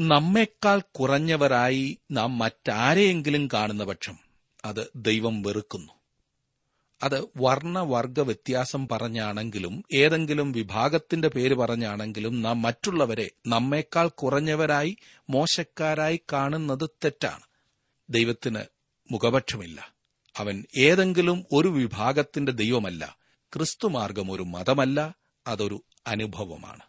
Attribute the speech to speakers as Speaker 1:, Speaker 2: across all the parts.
Speaker 1: നമ്മെക്കാൾ കുറഞ്ഞവരായി നാം മറ്റാരെയെങ്കിലും കാണുന്ന പക്ഷം അത് ദൈവം വെറുക്കുന്നു. അത് വർണവർഗ വ്യത്യാസം പറഞ്ഞാണെങ്കിലും ഏതെങ്കിലും വിഭാഗത്തിന്റെ പേര് പറഞ്ഞാണെങ്കിലും നാം മറ്റുള്ളവരെ നമ്മേക്കാൾ കുറഞ്ഞവരായി മോശക്കാരായി കാണുന്നത് തെറ്റാണ്. ദൈവത്തിന് മുഖപക്ഷമില്ല. അവൻ ഏതെങ്കിലും ഒരു വിഭാഗത്തിന്റെ ദൈവമല്ല. ക്രിസ്തുമാർഗം ഒരു മതമല്ല. അതൊരു അനുഭവമാണ്.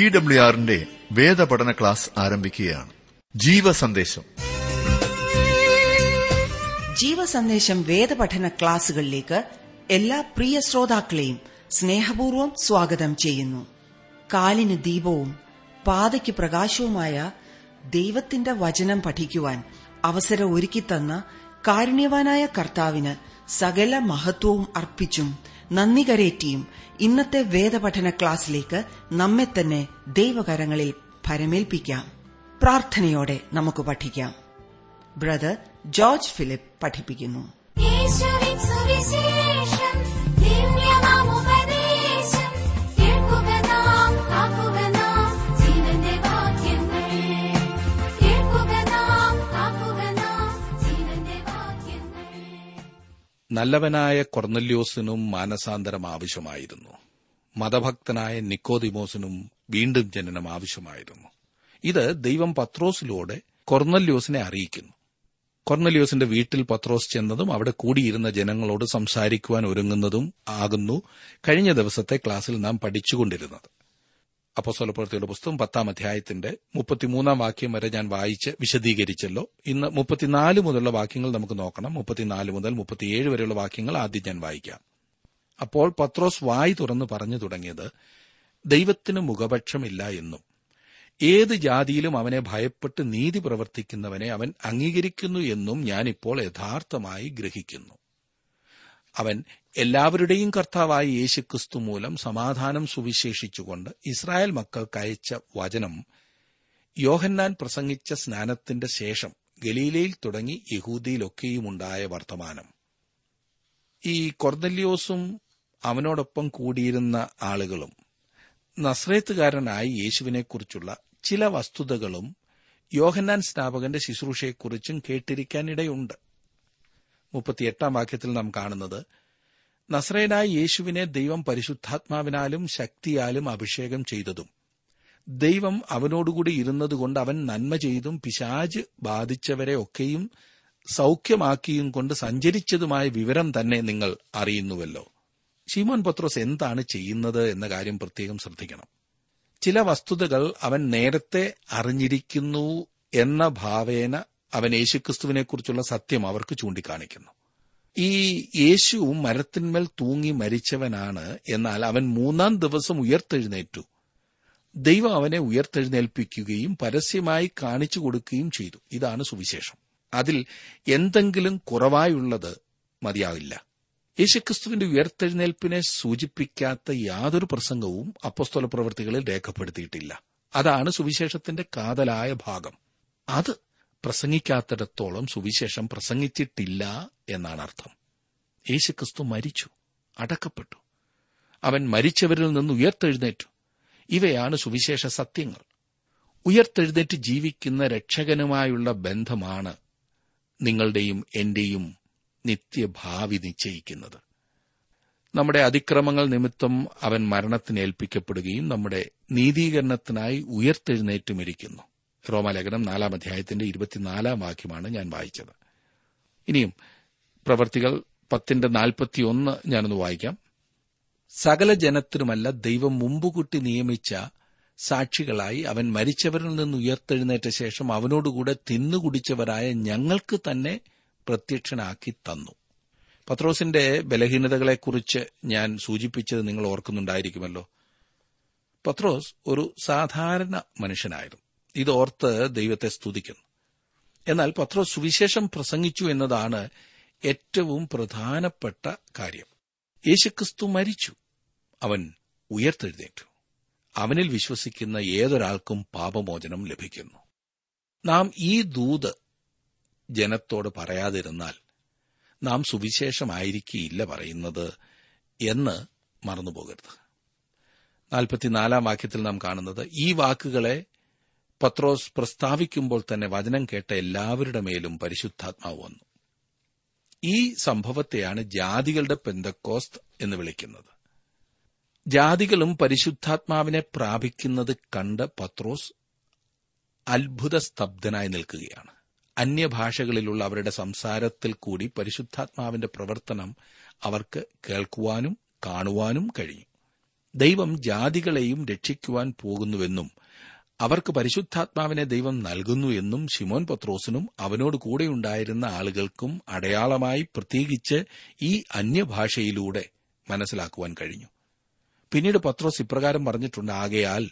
Speaker 2: ടി ഡബ്ല്യു ആറിന്റെ വേദപഠന ക്ലാസ് ആരംഭിക്കുകയാണ്. ജീവസന്ദേശം.
Speaker 3: ജീവസന്ദേശം വേദപഠന ക്ലാസുകളിലേക്ക് എല്ലാ പ്രിയ ശ്രോതാക്കളെയും സ്നേഹപൂർവം സ്വാഗതം ചെയ്യുന്നു. കാലിന് ദീപവും പാതയ്ക്ക് പ്രകാശവുമായ ദൈവത്തിന്റെ വചനം പഠിക്കുവാൻ അവസരം ഒരുക്കിത്തന്ന കാരുണ്യവാനായ കർത്താവിന് സകല മഹത്വവും അർപ്പിച്ചും നന്ദി കരേറ്റിയും ഇന്നത്തെ വേദപഠന ക്ലാസ്സിലേക്ക് നമ്മെ തന്നെ ദൈവകരങ്ങളിൽ ഭരമേൽപ്പിക്കാം. പ്രാർത്ഥനയോടെ നമുക്ക് പഠിക്കാം. ബ്രദർ ജോർജ് ഫിലിപ്പ് പഠിപ്പിക്കുന്നു.
Speaker 1: നല്ലവനായ കൊർന്നല്യോസിനും മാനസാന്തരം ആവശ്യമായിരുന്നു. മതഭക്തനായ നിക്കോദിമോസിനും വീണ്ടും ജനനം ആവശ്യമായിരുന്നു. ഇത് ദൈവം പത്രോസിലൂടെ കൊർന്നല്യോസിനെ അറിയിക്കുന്നു. കൊർന്നല്യോസിന്റെ വീട്ടിൽ പത്രോസ് ചെന്നതും അവിടെ കൂടിയിരുന്ന ജനങ്ങളോട് സംസാരിക്കുവാൻ ഒരുങ്ങുന്നതും ആകുന്നു കഴിഞ്ഞ ദിവസത്തെ ക്ലാസ്സിൽ നാം പഠിച്ചുകൊണ്ടിരുന്നത്. അപ്പോസ്വലപ്രവൃത്തിയുടെ പുസ്തകം പത്താം അധ്യായത്തിന്റെ മുപ്പത്തിമൂന്നാം വാക്യം വരെ ഞാൻ വായിച്ച് വിശദീകരിച്ചല്ലോ. ഇന്ന് മുപ്പത്തിനാല് മുതലുള്ള വാക്യങ്ങൾ നമുക്ക് നോക്കണം. മുപ്പത്തിനാല് മുതൽ മുപ്പത്തിയേഴ് വരെയുള്ള വാക്യങ്ങൾ ആദ്യം ഞാൻ വായിക്കാം. അപ്പോൾ പത്രോസ് വായി തുറന്ന് പറഞ്ഞു തുടങ്ങിയത് ദൈവത്തിന് മുഖപക്ഷമില്ല എന്നും ഏത് ജാതിയിലും അവനെ ഭയപ്പെട്ട് നീതി പ്രവർത്തിക്കുന്നവനെ അവൻ അംഗീകരിക്കുന്നു എന്നും ഞാനിപ്പോൾ യഥാർത്ഥമായി ഗ്രഹിക്കുന്നു. അവൻ എല്ലാവരുടെയും കർത്താവായ യേശുക്രിസ്തു മൂലം സമാധാനം സുവിശേഷിച്ചുകൊണ്ട് ഇസ്രായേൽ മക്കൾക്ക് അയച്ച വചനം യോഹന്നാൻ പ്രസംഗിച്ച സ്നാനത്തിന്റെ ശേഷം ഗലീലയിൽ തുടങ്ങി യഹൂദിയിലൊക്കെയുമുണ്ടായ വർത്തമാനം. ഈ കൊർദല്യോസും അവനോടൊപ്പം കൂടിയിരുന്ന ആളുകളും നസ്രേത്തുകാരനായ യേശുവിനെക്കുറിച്ചുള്ള ചില വസ്തുതകളും യോഹന്നാൻ സ്നാപകന്റെ ശുശ്രൂഷയെക്കുറിച്ചും കേട്ടിരിക്കാനിടയുണ്ട് മുപ്പത്തിയെട്ടാം വാക്യത്തിൽ നാം കാണുന്നത് നസ്രേനായ യേശുവിനെ ദൈവം പരിശുദ്ധാത്മാവിനാലും ശക്തിയാലും അഭിഷേകം ചെയ്തതും ദൈവം അവനോടുകൂടി ഇരുന്നതുകൊണ്ട് അവൻ നന്മ ചെയ്തും പിശാജ് ബാധിച്ചവരെ ഒക്കെയും സൗഖ്യമാക്കിയും കൊണ്ട് സഞ്ചരിച്ചതുമായ വിവരം തന്നെ നിങ്ങൾ അറിയുന്നുവല്ലോ. ശീമോൻ പത്രോസ് എന്താണ് ചെയ്യുന്നത് എന്ന കാര്യം പ്രത്യേകം ശ്രദ്ധിക്കണം. ചില വസ്തുതകൾ അവൻ നേരത്തെ അറിഞ്ഞിരിക്കുന്നു എന്ന ഭാവേന അവൻ യേശുക്രിസ്തുവിനെക്കുറിച്ചുള്ള സത്യം അവർക്ക് ചൂണ്ടിക്കാണിക്കുന്നു. ഈ യേശു മരത്തിന്മേൽ തൂങ്ങി മരിച്ചവനാണ് എന്നാൽ അവൻ മൂന്നാം ദിവസം ഉയർത്തെഴുന്നേറ്റു. ദൈവം അവനെ ഉയർത്തെഴുന്നേൽപ്പിക്കുകയും പരസ്യമായി കാണിച്ചു കൊടുക്കുകയും ചെയ്തു. ഇതാണ് സുവിശേഷം. അതിൽ എന്തെങ്കിലും കുറവായുള്ളത് മതിയാവില്ല. യേശുക്രിസ്തുവിന്റെ ഉയർത്തെഴുന്നേൽപ്പിനെ സൂചിപ്പിക്കാത്ത യാതൊരു പ്രസംഗവും അപ്പസ്തോല പ്രവൃത്തികളിൽ രേഖപ്പെടുത്തിയിട്ടില്ല. അതാണ് സുവിശേഷത്തിന്റെ കാതലായ ഭാഗം. അത് പ്രസംഗിക്കാത്തിടത്തോളം സുവിശേഷം പ്രസംഗിച്ചിട്ടില്ല എന്നാണ് അർത്ഥം. യേശുക്രിസ്തു മരിച്ചു അടക്കപ്പെട്ടു. അവൻ മരിച്ചവരിൽ നിന്ന് ഉയർത്തെഴുന്നേറ്റു. ഇവയാണ് സുവിശേഷ സത്യങ്ങൾ. ഉയർത്തെഴുന്നേറ്റ് ജീവിക്കുന്ന രക്ഷകനുമായുള്ള ബന്ധമാണ് നിങ്ങളുടെയും എന്റെയും നിത്യഭാവി നിശ്ചയിക്കുന്നത്. നമ്മുടെ അതിക്രമങ്ങൾ നിമിത്തം അവൻ മരണത്തിന് ഏൽപ്പിക്കപ്പെടുകയും നമ്മുടെ നീതീകരണത്തിനായി ഉയർത്തെഴുന്നേറ്റുമിരിക്കുന്നു. റോമാലേഖനം നാലാം അധ്യായത്തിന്റെ ഇരുപത്തിനാലാം വാക്യമാണ് ഞാൻ വായിച്ചത്. ഇനിയും പ്രവർത്തികൾ പത്തിന്റെ നാൽപ്പത്തിയൊന്ന് ഞാനൊന്ന് വായിക്കാം. സകല ജനത്തിനുമല്ല ദൈവം മുമ്പുകൂട്ടി നിയമിച്ച സാക്ഷികളായി അവൻ മരിച്ചവരിൽ നിന്ന് ഉയർത്തെഴുന്നേറ്റ ശേഷം അവനോടുകൂടെ തിന്നുകുടിച്ചവരായ ഞങ്ങൾക്ക് തന്നെ പ്രത്യക്ഷനാക്കി തന്നു. പത്രോസിന്റെ ബലഹീനതകളെക്കുറിച്ച് ഞാൻ സൂചിപ്പിച്ചത് നിങ്ങൾ ഓർക്കുന്നുണ്ടായിരിക്കുമല്ലോ. പത്രോസ് ഒരു സാധാരണ മനുഷ്യനായിരുന്നു. ഇതോർത്ത് ദൈവത്തെ സ്തുതിക്കുന്നു. എന്നാൽ പത്രോ സുവിശേഷം പ്രസംഗിച്ചു എന്നതാണ് ഏറ്റവും പ്രധാനപ്പെട്ട കാര്യം. യേശുക്രിസ്തു മരിച്ചു. അവൻ ഉയർത്തെഴുന്നേറ്റു. അവനിൽ വിശ്വസിക്കുന്ന ഏതൊരാൾക്കും പാപമോചനം ലഭിക്കുന്നു. നാം ഈ ദൂത് ജനത്തോട് പറയാതിരുന്നാൽ നാം സുവിശേഷമായിരിക്കില്ല പറയുന്നത് എന്ന് മറന്നുപോകരുത്. നാൽപ്പത്തിനാലാം വാക്യത്തിൽ നാം കാണുന്നത് ഈ വാക്കുകളെ പത്രോസ് പ്രസ്താവിക്കുമ്പോൾ തന്നെ വചനം കേട്ട എല്ലാവരുടെ മേലും പരിശുദ്ധാത്മാവ് വന്നു. ഈ സംഭവത്തെയാണ് ജാതികളുടെ പെന്തക്കോസ്ത് എന്ന് വിളിക്കുന്നത്. ജാതികളും പരിശുദ്ധാത്മാവിനെ പ്രാപിക്കുന്നത് കണ്ട് പത്രോസ് അത്ഭുത സ്തബ്ധനായി നിൽക്കുകയാണ്. അന്യഭാഷകളിലുള്ള അവരുടെ സംസാരത്തിൽ കൂടി പരിശുദ്ധാത്മാവിന്റെ പ്രവർത്തനം അവർക്ക് കേൾക്കുവാനും കാണുവാനും കഴിഞ്ഞു. ദൈവം ജാതികളെയും രക്ഷിക്കുവാൻ പോകുന്നുവെന്നും അവർക്ക് പരിശുദ്ധാത്മാവിനെ ദൈവം നൽകുന്നു എന്നും ഷിമോൻ പത്രോസിനും അവനോട് കൂടെയുണ്ടായിരുന്ന ആളുകൾക്കും അടയാളമായി പ്രത്യേകിച്ച് ഈ അന്യഭാഷയിലൂടെ മനസ്സിലാക്കുവാൻ കഴിഞ്ഞു. പിന്നീട് പത്രോസ് ഇപ്രകാരം പറഞ്ഞിട്ടുണ്ട് ആകയാൽ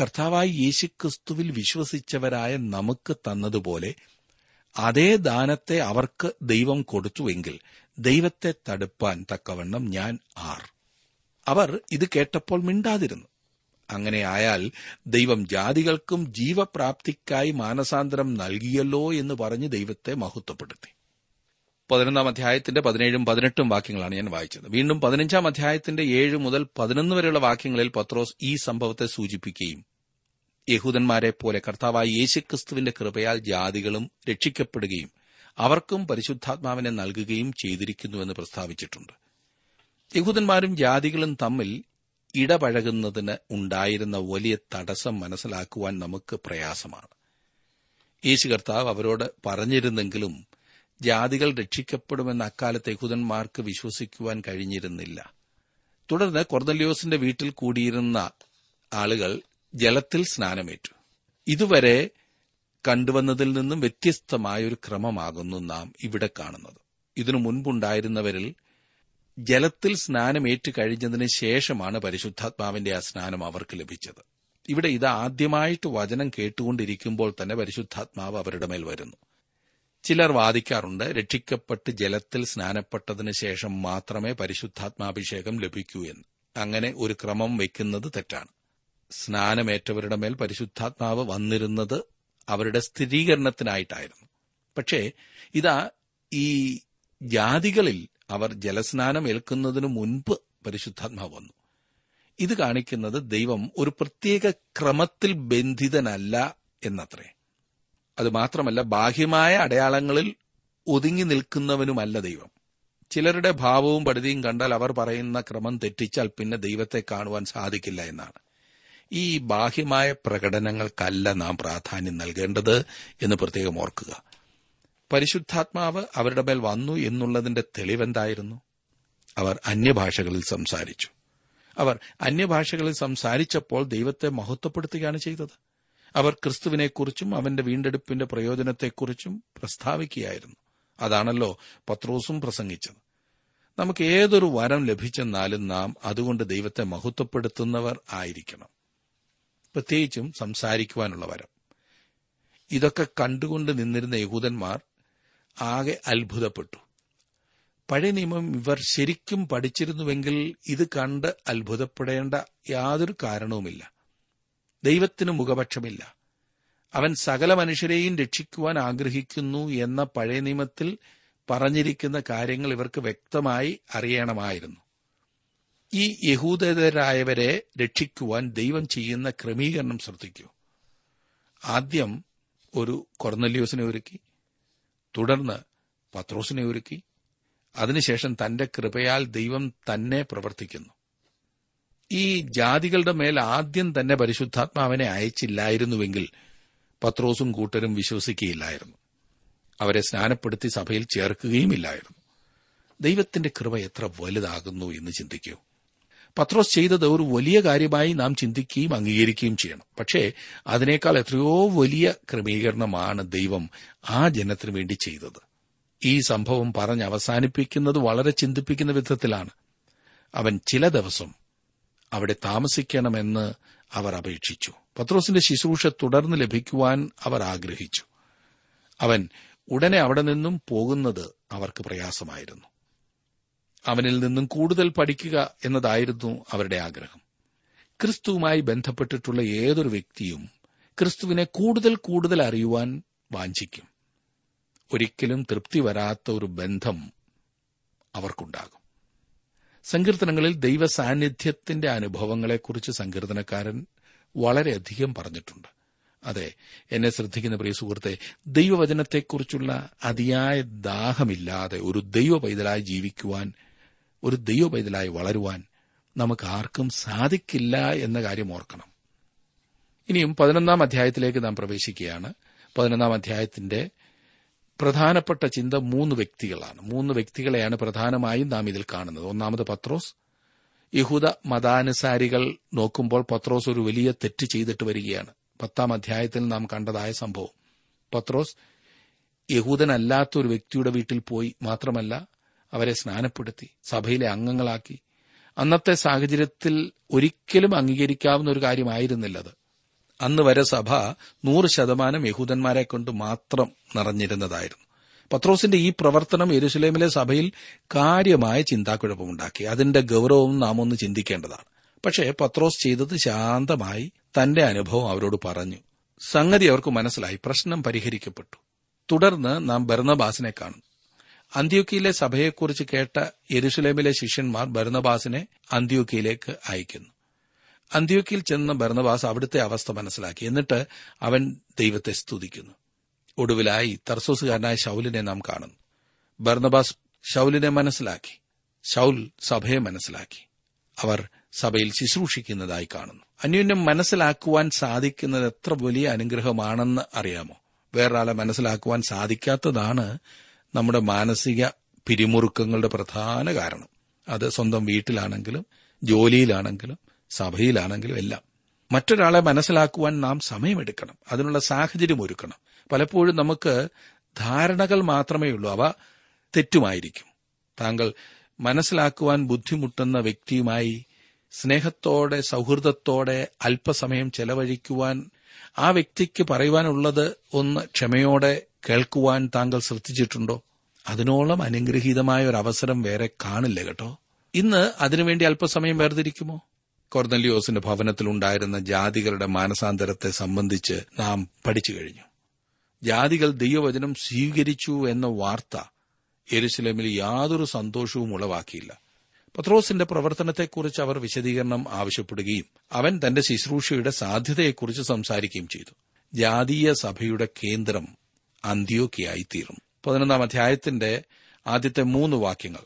Speaker 1: കർത്താവായി യേശുക്രിസ്തുവിൽ വിശ്വസിച്ചവരായ നമുക്ക് തന്നതുപോലെ അതേ ദാനത്തെ അവർക്ക് ദൈവം കൊടുത്തുവെങ്കിൽ ദൈവത്തെ തടുപ്പാൻ തക്കവണ്ണം ഞാൻ ആർ. അവർ ഇത് കേട്ടപ്പോൾ മിണ്ടാതിരുന്നു. അങ്ങനെ ആയാൽ ദൈവം ജാതികൾക്കും ജീവപ്രാപ്തിക്കായി മാനസാന്തരം നൽകിയല്ലോ എന്ന് പറഞ്ഞ് ദൈവത്തെ മഹത്വപ്പെടുത്തി. പതിനൊന്നാം അധ്യായത്തിന്റെ പതിനേഴും പതിനെട്ടും വാക്യങ്ങളാണ് ഞാൻ വായിച്ചത്. വീണ്ടും പതിനഞ്ചാം അധ്യായത്തിന്റെ ഏഴ് മുതൽ പതിനൊന്ന് വരെയുള്ള വാക്യങ്ങളിൽ പത്രോസ് ഈ സംഭവത്തെ സൂചിപ്പിക്കുകയും യഹൂദന്മാരെ പോലെ കർത്താവായ യേശുക്രിസ്തുവിന്റെ കൃപയാൽ ജാതികളും രക്ഷിക്കപ്പെടുകയും അവർക്കും പരിശുദ്ധാത്മാവിനെ നൽകുകയും ചെയ്തിരിക്കുന്നുവെന്ന് പ്രസ്താവിച്ചിട്ടുണ്ട്. യഹൂദന്മാരും ജാതികളും തമ്മിൽ ഇടപഴകുന്നതിന് ഉണ്ടായിരുന്ന വലിയ തടസ്സം മനസ്സിലാക്കുവാൻ നമുക്ക് പ്രയാസമാണ്. യേശു കർത്താവ് അവരോട് പറഞ്ഞിരുന്നെങ്കിലും ജാതികൾ രക്ഷിക്കപ്പെടുമെന്ന് അക്കാലത്ത് യഹൂദന്മാർക്ക് വിശ്വസിക്കുവാൻ കഴിഞ്ഞിരുന്നില്ല. തുടർന്ന് കൊർദല്യോസിന്റെ വീട്ടിൽ കൂടിയിരുന്ന ആളുകൾ ജലത്തിൽ സ്നാനമേറ്റു. ഇതുവരെ കണ്ടുവന്നതിൽ നിന്നും വ്യത്യസ്തമായ ഒരു ക്രമമാകുന്നു നാം ഇവിടെ കാണുന്നത്. ഇതിനു മുൻപുണ്ടായിരുന്നവരിൽ ജലത്തിൽ സ്നാനമേറ്റ് കഴിഞ്ഞതിന് ശേഷമാണ് പരിശുദ്ധാത്മാവിന്റെ ആ സ്നാനം അവർക്ക് ലഭിച്ചത്. ഇവിടെ ഇത് ആദ്യമായിട്ട് വചനം കേട്ടുകൊണ്ടിരിക്കുമ്പോൾ തന്നെ പരിശുദ്ധാത്മാവ് അവരുടെ മേൽ വരുന്നു. ചിലർ വാദിക്കാറുണ്ട് രക്ഷിക്കപ്പെട്ട് ജലത്തിൽ സ്നാനപ്പെട്ടതിന് ശേഷം മാത്രമേ പരിശുദ്ധാത്മാഭിഷേകം ലഭിക്കൂ എന്ന്. അങ്ങനെ ഒരു ക്രമം വയ്ക്കുന്നത് തെറ്റാണ്. സ്നാനമേറ്റവരുടെ മേൽ പരിശുദ്ധാത്മാവ് വന്നിരുന്നത് അവരുടെ സ്ഥിരീകരണത്തിനായിട്ടായിരുന്നു. പക്ഷേ ഇതാ ഈ ജാതികളിൽ അവർ ജലസ്നാനം ഏൽക്കുന്നതിനു മുൻപ് പരിശുദ്ധാത്മാവ് വന്നു. ഇത് കാണിക്കുന്നത് ദൈവം ഒരു പ്രത്യേക ക്രമത്തിൽ ബന്ധിതനല്ല എന്നത്രേ. അത് മാത്രമല്ല ബാഹ്യമായ അടയാളങ്ങളിൽ ഒതുങ്ങി നിൽക്കുന്നവനുമല്ല ദൈവം. ചിലരുടെ ഭാവവും പടുതിയും കണ്ടാൽ അവർ പറയുന്ന ക്രമം തെറ്റിച്ചാൽ പിന്നെ ദൈവത്തെ കാണുവാൻ സാധിക്കില്ല എന്നാണ്. ഈ ബാഹ്യമായ പ്രകടനങ്ങൾക്കല്ല നാം പ്രാധാന്യം നൽകേണ്ടത് എന്ന് പ്രത്യേകം ഓർക്കുക. പരിശുദ്ധാത്മാവ് അവരുടെ മേൽ വന്നു എന്നുള്ളതിന്റെ തെളിവെന്തായിരുന്നു? അവർ അന്യഭാഷകളിൽ സംസാരിച്ചു. അവർ അന്യഭാഷകളിൽ സംസാരിച്ചപ്പോൾ ദൈവത്തെ മഹത്വപ്പെടുത്തുകയാണ് ചെയ്തത്. അവർ ക്രിസ്തുവിനെക്കുറിച്ചും അവന്റെ വീണ്ടെടുപ്പിന്റെ പ്രയോജനത്തെക്കുറിച്ചും പ്രസ്താവിക്കുകയായിരുന്നു. അതാണല്ലോ പത്രോസും പ്രസംഗിച്ചത്. നമുക്ക് ഏതൊരു വരം ലഭിച്ചെന്നാലും നാം അതുകൊണ്ട് ദൈവത്തെ മഹത്വപ്പെടുത്തുന്നവർ ആയിരിക്കണം. പ്രത്യേകിച്ചും സംസാരിക്കുവാനുള്ള വരം. ഇതൊക്കെ കണ്ടുകൊണ്ട് നിന്നിരുന്ന യഹൂദന്മാർ ആകെ അത്ഭുതപ്പെട്ടു. പഴയ നിയമം ഇവർ ശരിക്കും പഠിച്ചിരുന്നുവെങ്കിൽ ഇത് കണ്ട് അത്ഭുതപ്പെടേണ്ട യാതൊരു കാരണവുമില്ല. ദൈവത്തിന് മുഖപക്ഷമില്ല. അവൻ സകല മനുഷ്യരെയും രക്ഷിക്കുവാൻ ആഗ്രഹിക്കുന്നു എന്ന പഴയ നിയമത്തിൽ പറഞ്ഞിരിക്കുന്ന കാര്യങ്ങൾ ഇവർക്ക് വ്യക്തമായി അറിയണമായിരുന്നു. ഈ യഹൂദരായവരെ രക്ഷിക്കുവാൻ ദൈവം ചെയ്യുന്ന ക്രമീകരണം ശ്രദ്ധിക്കൂ. ആദ്യം ഒരു കൊർന്നല്യോസിനെ ഒരുക്കി തുടർന്ന് പത്രോസിനെ ഒരുക്കി. അതിനുശേഷം തന്റെ കൃപയാൽ ദൈവം തന്നെ പ്രവർത്തിക്കുന്നു. ഈ ജാതികളുടെ മേൽ ആദ്യം തന്നെ പരിശുദ്ധാത്മാവിനെ അയച്ചില്ലായിരുന്നുവെങ്കിൽ പത്രോസും കൂട്ടരും വിശ്വസിക്കുകയില്ലായിരുന്നു. അവരെ സ്നാനപ്പെടുത്തി സഭയിൽ ചേർക്കുകയുമില്ലായിരുന്നു. ദൈവത്തിന്റെ കൃപ എത്ര വലുതാകുന്നു എന്ന് ചിന്തിക്കൂ. പത്രോസ് ചെയ്തത് ഒരു വലിയ കാര്യമായി നാം ചിന്തിക്കുകയും അംഗീകരിക്കുകയും ചെയ്യണം. പക്ഷേ അതിനേക്കാൾ എത്രയോ വലിയ ക്രമീകരണമാണ് ദൈവം ആ ജനത്തിനു വേണ്ടി ചെയ്തത്. ഈ സംഭവം പറഞ്ഞ് അവസാനിപ്പിക്കുന്നത് വളരെ ചിന്തിപ്പിക്കുന്ന വിധത്തിലാണ്. അവൻ ചില ദിവസം അവിടെ താമസിക്കണമെന്ന് അവർ അപേക്ഷിച്ചു. പത്രോസിന്റെ ശുശ്രൂഷ തുടർന്ന് ലഭിക്കുവാൻ അവർ ആഗ്രഹിച്ചു. അവൻ ഉടനെ അവിടെ നിന്നും പോകുന്നത് അവർക്ക് പ്രയാസമായിരുന്നു. അവനിൽ നിന്നും കൂടുതൽ പഠിക്കുക എന്നതായിരുന്നു അവരുടെ ആഗ്രഹം. ക്രിസ്തുവുമായി ബന്ധപ്പെട്ടിട്ടുള്ള ഏതൊരു വ്യക്തിയും ക്രിസ്തുവിനെ കൂടുതൽ കൂടുതൽ അറിയുവാൻ വാഞ്ചിക്കും. ഒരിക്കലും തൃപ്തി വരാത്ത ഒരു ബന്ധം അവർക്കുണ്ടാകും. സങ്കീർത്തനങ്ങളിൽ ദൈവ സാന്നിധ്യത്തിന്റെ അനുഭവങ്ങളെക്കുറിച്ച് സങ്കീർത്തനക്കാരൻ വളരെയധികം പറഞ്ഞിട്ടുണ്ട്. അതെ എന്നെ ശ്രദ്ധിക്കുന്ന പ്രിയ സുഹൃത്തെ ദൈവവചനത്തെക്കുറിച്ചുള്ള അതിയായ ദാഹമില്ലാതെ ഒരു ദൈവ പൈതലായി ജീവിക്കുവാൻ ഒരു ദൈവ പൈതലായി വളരുവാൻ നമുക്ക് ആർക്കും സാധിക്കില്ല എന്ന കാര്യം ഓർക്കണം. ഇനിയും പതിനൊന്നാം അധ്യായത്തിലേക്ക് നാം പ്രവേശിക്കുകയാണ്. പതിനൊന്നാം അധ്യായത്തിന്റെ പ്രധാനപ്പെട്ട ചിന്ത മൂന്ന് വ്യക്തികളാണ്. മൂന്ന് വ്യക്തികളെയാണ് പ്രധാനമായും നാം ഇതിൽ കാണുന്നത്. ഒന്നാമത് പത്രോസ്. യഹൂദ മതാനുസാരികൾ നോക്കുമ്പോൾ പത്രോസ് ഒരു വലിയ തെറ്റ് ചെയ്തിട്ട് വരികയാണ്. പത്താം അധ്യായത്തിൽ നാം കണ്ടതായ സംഭവം. പത്രോസ് യഹൂദനല്ലാത്ത ഒരു വ്യക്തിയുടെ വീട്ടിൽ പോയി മാത്രമല്ല അവരെ സ്നാനപ്പെടുത്തി സഭയിലെ അംഗങ്ങളാക്കി. അന്നത്തെ സാഹചര്യത്തിൽ ഒരിക്കലും അംഗീകരിക്കാവുന്ന ഒരു കാര്യമായിരുന്നില്ലത്. അന്ന് വരെ സഭ നൂറ് ശതമാനം യഹൂദന്മാരെ കൊണ്ട് മാത്രം നിറഞ്ഞിരുന്നതായിരുന്നു. പത്രോസിന്റെ ഈ പ്രവർത്തനം യെരുസലേമിലെ സഭയിൽ കാര്യമായ ചിന്താക്കുഴപ്പമുണ്ടാക്കി. അതിന്റെ ഗൗരവവും നാം ഒന്ന് ചിന്തിക്കേണ്ടതാണ്. പക്ഷേ പത്രോസ് ചെയ്തത് ശാന്തമായി തന്റെ അനുഭവം അവരോട് പറഞ്ഞു. സംഗതി അവർക്ക് മനസ്സിലായി. പ്രശ്നം പരിഹരിക്കപ്പെട്ടു. തുടർന്ന് നാം ബർണബാസിനെ കാണും. അന്ത്യോക്കിയിലെ സഭയെക്കുറിച്ച് കേട്ട യെരുസലേമിലെ ശിഷ്യന്മാർ ഭരണബാസിനെ അന്ത്യോക്കിയിലേക്ക് അയക്കുന്നു. അന്ത്യോക്കിയിൽ ചെന്ന ഭരണബാസ് അവിടുത്തെ അവസ്ഥ മനസ്സിലാക്കി. എന്നിട്ട് അവൻ ദൈവത്തെ സ്തുതിക്കുന്നു. ഒടുവിലായി തർസോസുകാരനായ ശൌലിനെ നാം കാണുന്നു. ഭരണബാസ് ശൌലിനെ മനസ്സിലാക്കി. ശൌൽ സഭയെ മനസ്സിലാക്കി. അവർ സഭയിൽ ശുശ്രൂഷിക്കുന്നതായി കാണുന്നു. അന്യോന്യം മനസ്സിലാക്കുവാൻ സാധിക്കുന്നത് എത്ര വലിയ അനുഗ്രഹമാണെന്ന് അറിയാമോ? വേറൊരാളെ മനസ്സിലാക്കുവാൻ സാധിക്കാത്തതാണ് നമ്മുടെ മാനസിക പിരിമുറുക്കങ്ങളുടെ പ്രധാന കാരണം. അത് സ്വന്തം വീട്ടിലാണെങ്കിലും ജോലിയിലാണെങ്കിലും സഭയിലാണെങ്കിലും എല്ലാം. മറ്റൊരാളെ മനസ്സിലാക്കുവാൻ നാം സമയമെടുക്കണം. അതിനുള്ള സാഹചര്യം ഒരുക്കണം. പലപ്പോഴും നമുക്ക് ധാരണകൾ മാത്രമേ ഉള്ളൂ. അവ തെറ്റുമായിരിക്കും. താങ്കൾ മനസ്സിലാക്കുവാൻ ബുദ്ധിമുട്ടുന്ന വ്യക്തിയുമായി സ്നേഹത്തോടെ സൗഹൃദത്തോടെ അല്പസമയം ചെലവഴിക്കുവാൻ ആ വ്യക്തിക്ക് പറയുവാനുള്ളത് ഒന്ന് ക്ഷമയോടെ കേൾക്കുവാൻ താങ്കൾ ശ്രദ്ധിച്ചിട്ടുണ്ടോ? അതിനോളം അനുഗ്രഹീതമായ ഒരു അവസരം വേറെ കാണില്ല കേട്ടോ. ഇന്ന് അതിനുവേണ്ടി അല്പസമയം വേർതിരിക്കുമോ? കൊർന്നലിയോസിന്റെ ഭവനത്തിലുണ്ടായിരുന്ന ജാതികളുടെ മാനസാന്തരത്തെ സംബന്ധിച്ച് നാം പഠിച്ചു കഴിഞ്ഞു. ജാതികൾ ദൈവവചനം സ്വീകരിച്ചു എന്ന വാർത്ത യെരുസലേമിൽ യാതൊരു സന്തോഷവും ഉളവാക്കിയില്ല. പത്രോസിന്റെ പ്രവർത്തനത്തെക്കുറിച്ച് അവർ വിശദീകരണം ആവശ്യപ്പെടുകയും അവൻ തന്റെ ശുശ്രൂഷയുടെ സാധ്യതയെക്കുറിച്ച് സംസാരിക്കുകയും ചെയ്തു. ജാതീയ സഭയുടെ കേന്ദ്രം അന്ത്യോക്കിയായി തീർന്നു പതിനൊന്നാം അധ്യായത്തിന്റെ ആദ്യത്തെ മൂന്ന് വാക്യങ്ങൾ.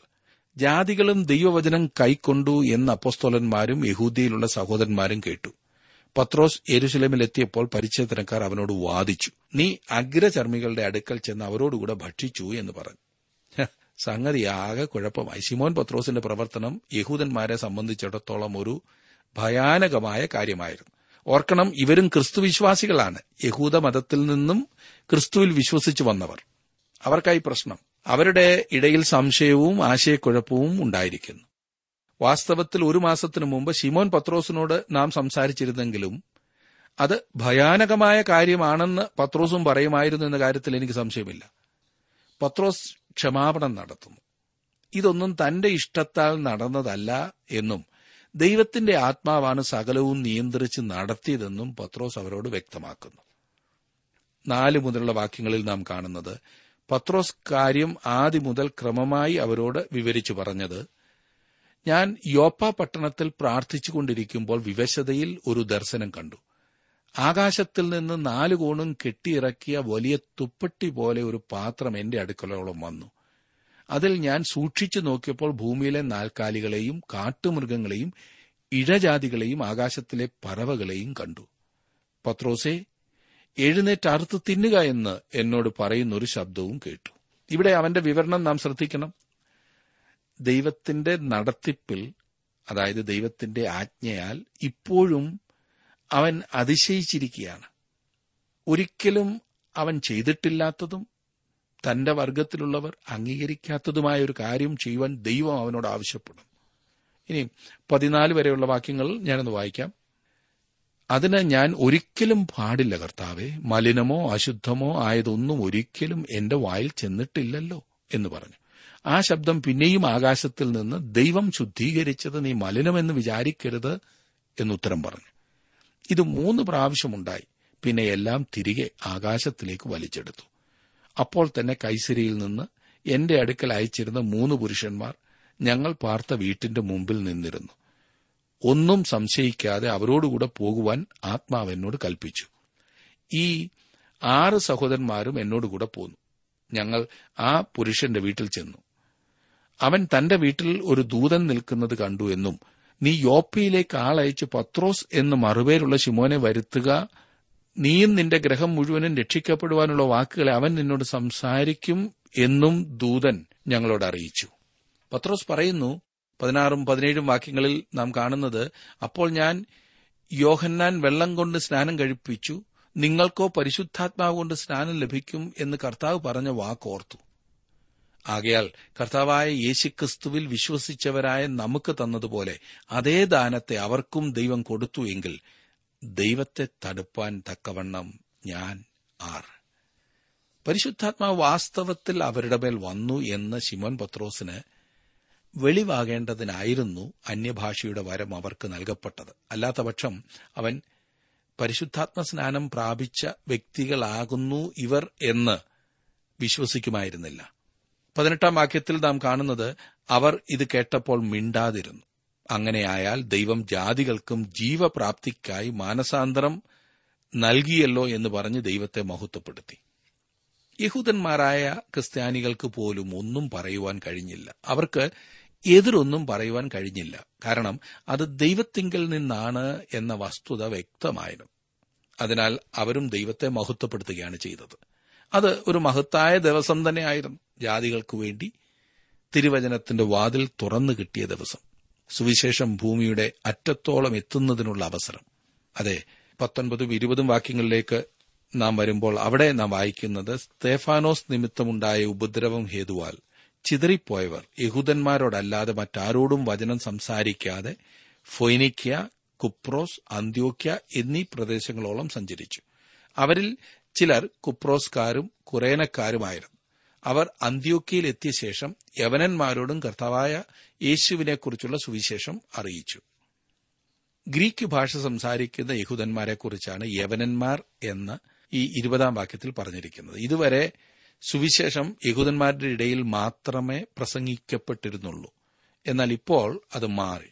Speaker 1: ജാതികളും ദൈവവചനം കൈക്കൊണ്ടു എന്ന് അപ്പോസ്തോലന്മാരും യഹൂദിയിലുള്ള സഹോദരന്മാരും കേട്ടു. പത്രോസ് യെരുശലമിലെത്തിയപ്പോൾ പരിചയത്തിനക്കാർ അവനോട് വാദിച്ചു. നീ അഗ്രചർമ്മികളുടെ അടുക്കൽ ചെന്ന് അവരോടുകൂടെ ഭക്ഷിച്ചു എന്ന് പറഞ്ഞു. സംഗതി ആകെ കുഴപ്പമായി. ശിമോൻ പത്രോസിന്റെ പ്രവർത്തനം യഹൂദന്മാരെ സംബന്ധിച്ചിടത്തോളം ഒരു ഭയാനകമായ കാര്യമായിരുന്നു. ഓർക്കണം ഇവരും ക്രിസ്തുവിശ്വാസികളാണ്. യഹൂദ മതത്തിൽ നിന്നും ക്രിസ്തുവിൽ വിശ്വസിച്ചു വന്നവർ. അവർക്കായി പ്രശ്നം. അവരുടെ ഇടയിൽ സംശയവും ആശയക്കുഴപ്പവും ഉണ്ടായിരിക്കുന്നു. വാസ്തവത്തിൽ ഒരു മാസത്തിനു മുമ്പ് ശിമോൻ പത്രോസിനോട് നാം സംസാരിച്ചിരുന്നെങ്കിലും അത് ഭയാനകമായ കാര്യമാണെന്ന് പത്രോസും പറയുമായിരുന്നു എന്ന കാര്യത്തിൽ എനിക്ക് സംശയമില്ല. പത്രോസ് ക്ഷമാപണം നടത്തുന്നു. ഇതൊന്നും തന്റെ ഇഷ്ടത്താൽ നടന്നതല്ല എന്നും ദൈവത്തിന്റെ ആത്മാവാണ് സകലവും നിയന്ത്രിച്ച് നടത്തിയതെന്നും പത്രോസ് അവരോട് വ്യക്തമാക്കുന്നു. നാല് മുതലുള്ള വാക്യങ്ങളിൽ നാം കാണുന്നത് പത്രോസ് കാര്യം ആദ്യം മുതൽ ക്രമമായി അവരോട് വിവരിച്ചു പറഞ്ഞത് ഞാൻ യോപ്പ പട്ടണത്തിൽ പ്രാർത്ഥിച്ചുകൊണ്ടിരിക്കുമ്പോൾ വിവശതയിൽ ഒരു ദർശനം കണ്ടു. ആകാശത്തിൽ നിന്ന് നാലുകോണും കെട്ടിയിറക്കിയ വലിയ തുപ്പട്ടി പോലെ ഒരു പാത്രം എന്റെ അടുക്കളോളം വന്നു. അതിൽ ഞാൻ സൂക്ഷിച്ചു നോക്കിയപ്പോൾ ഭൂമിയിലെ നാൽക്കാലികളെയും കാട്ടുമൃഗങ്ങളെയും ഇഴജാതികളെയും ആകാശത്തിലെ പറവകളെയും കണ്ടു. പത്രോസെ എഴുന്നേറ്റ് അറുത്ത് തിന്നുക എന്ന് എന്നോട് പറയുന്നൊരു ശബ്ദവും കേട്ടു. ഇവിടെ അവന്റെ വിവരണം നാം ശ്രദ്ധിക്കണം. ദൈവത്തിന്റെ നടത്തിപ്പിൽ അതായത് ദൈവത്തിന്റെ ആജ്ഞയാൽ ഇപ്പോഴും അവൻ അതിശയിച്ചിരിക്കുകയാണ്. ഒരിക്കലും അവൻ ചെയ്തിട്ടില്ലാത്തതും തന്റെ വർഗത്തിലുള്ളവർ അംഗീകരിക്കാത്തതുമായ ഒരു കാര്യം ചെയ്യുവാൻ ദൈവം അവനോട് ആവശ്യപ്പെടും ഇനി പതിനാല് വരെയുള്ള വാക്യങ്ങൾ ഞാനൊന്ന് വായിക്കാം. അതിന് ഞാൻ ഒരിക്കലും പാടില്ല കർത്താവെ. മലിനമോ അശുദ്ധമോ ആയതൊന്നും ഒരിക്കലും എന്റെ വായിൽ ചെന്നിട്ടില്ലല്ലോ എന്ന് പറഞ്ഞു. ആ ശബ്ദം പിന്നെയും ആകാശത്തിൽ നിന്ന് ദൈവം ശുദ്ധീകരിച്ചത് നീ മലിനമെന്ന് വിചാരിക്കരുത് എന്നുത്തരം പറഞ്ഞു. ഇത് മൂന്ന് പ്രാവശ്യമുണ്ടായി പിന്നെ എല്ലാം തിരികെ ആകാശത്തിലേക്ക് വലിച്ചെടുത്തു. അപ്പോൾ തന്നെ കൈസരിയിൽ നിന്ന് എന്റെ അടുക്കൽ അയച്ചിരുന്ന മൂന്ന് പുരുഷന്മാർ ഞങ്ങൾ പാർത്ത വീട്ടിന്റെ മുമ്പിൽ നിന്നിരുന്നു. ഒന്നും സംശയിക്കാതെ അവരോടുകൂടെ പോകുവാൻ ആത്മാവ് എന്നോട് കൽപ്പിച്ചു. ഈ ആറ് സഹോദരന്മാരും എന്നോടുകൂടെ പോന്നു. ഞങ്ങൾ ആ പുരുഷന്റെ വീട്ടിൽ ചെന്നു. അവൻ തന്റെ വീട്ടിൽ ഒരു ദൂതൻ നിൽക്കുന്നത് കണ്ടു എന്നും നീ യോപ്പയിലേക്ക് ആളയച്ച് പത്രോസ് എന്ന് മറുപേരുള്ള ശിമോനെ വരുത്തുക നീയും നിന്റെ ഗ്രഹം മുഴുവനും രക്ഷിക്കപ്പെടുവാനുള്ള വാക്കുകളെ അവൻ നിന്നോട് സംസാരിക്കും എന്നും ദൂതൻ ഞങ്ങളോട് അറിയിച്ചു. പത്രോസ് പറയുന്നു പതിനാറും പതിനേഴും വാക്യങ്ങളിൽ നാം കാണുന്നത് അപ്പോൾ ഞാൻ യോഹന്നാൻ വെള്ളം കൊണ്ട് സ്നാനം കഴിപ്പിച്ചു നിങ്ങൾക്കോ പരിശുദ്ധാത്മാവ് കൊണ്ട് സ്നാനം ലഭിക്കും എന്ന് കർത്താവ് പറഞ്ഞ വാക്കോർത്തു. ആകയാൽ കർത്താവായ യേശുക്രിസ്തുവിൽ വിശ്വസിച്ചവരായ നമുക്ക് തന്നതുപോലെ അതേ ദാനത്തെ അവർക്കും ദൈവം കൊടുത്തു എങ്കിൽ ദൈവത്തെ തടുപ്പാൻ തക്കവണ്ണം ഞാൻ ആർ. പരിശുദ്ധാത്മാവ് വാസ്തവത്തിൽ അവരുടെ മേൽ വന്നു എന്ന് ശിമോൻ പത്രോസിന് വെളിവാകേണ്ടതിനായിരുന്നു അന്യഭാഷയുടെ വരം അവർക്ക് നൽകപ്പെട്ടത്. അല്ലാത്തപക്ഷം അവൻ പരിശുദ്ധാത്മ സ്നാനം പ്രാപിച്ച വ്യക്തികളാകുന്നു ഇവർ എന്ന് വിശ്വസിക്കുമായിരുന്നില്ല. പതിനെട്ടാം വാക്യത്തിൽ നാം കാണുന്നത് അവർ ഇത് കേട്ടപ്പോൾ മിണ്ടാതിരുന്നു. അങ്ങനെയായാൽ ദൈവം ജാതികൾക്കും ജീവപ്രാപ്തിക്കായി മാനസാന്തരം നൽകിയല്ലോ എന്ന് പറഞ്ഞ് ദൈവത്തെ മഹത്വപ്പെടുത്തി. യഹൂദന്മാരായ ക്രിസ്ത്യാനികൾക്ക് പോലും ഒന്നും പറയുവാൻ കഴിഞ്ഞില്ല. അവർക്ക് എതിരൊന്നും പറയുവാൻ കഴിഞ്ഞില്ല. കാരണം അത് ദൈവത്തിങ്കൽ നിന്നാണ് എന്ന വസ്തുത വ്യക്തമായിരുന്നു. അതിനാൽ അവരും ദൈവത്തെ മഹത്വപ്പെടുത്തുകയാണ് ചെയ്തത്. അത് ഒരു മഹത്തായ ദിവസം തന്നെയായിരുന്നു ജാതികൾക്കു വേണ്ടി തിരുവചനത്തിന്റെ വാതിൽ തുറന്നു കിട്ടിയ ദിവസം. സുവിശേഷം ഭൂമിയുടെ അറ്റത്തോളം എത്തുന്നതിനുള്ള അവസരം. അതെ പത്തൊൻപതും ഇരുപതും വാക്യങ്ങളിലേക്ക് നാം വരുമ്പോൾ അവിടെ നാം വായിക്കുന്നത് സ്തേഫാനോസ് നിമിത്തമുണ്ടായ ഉപദ്രവം ഹേതുവാൽ ചിതറിപ്പോയവർ യഹൂദന്മാരോടല്ലാതെ മറ്റാരോടും വചനം സംസാരിക്കാതെ ഫൊയ്നിക്യ കുപ്രോസ് അന്ത്യോക്യ എന്നീ പ്രദേശങ്ങളോളം സഞ്ചരിച്ചു. അവരിൽ ചിലർ കുപ്രോസ്കാരും കുറേനക്കാരുമായിരുന്നു. അവർ അന്ത്യോക്കിയിൽ എത്തിയ ശേഷം യവനന്മാരോടും കർത്താവായ യേശുവിനെക്കുറിച്ചുള്ള സുവിശേഷം അറിയിച്ചു. ഗ്രീക്ക് ഭാഷ സംസാരിക്കുന്ന യഹൂദന്മാരെക്കുറിച്ചാണ് യവനന്മാർ എന്ന് ഈ ഇരുപതാം വാക്യത്തിൽ പറഞ്ഞിരിക്കുന്നത്. ഇതുവരെ സുവിശേഷം യഹൂദന്മാരുടെ ഇടയിൽ മാത്രമേ പ്രസംഗിക്കപ്പെട്ടിരുന്നുള്ളൂ. എന്നാൽ ഇപ്പോൾ അത് മാറി.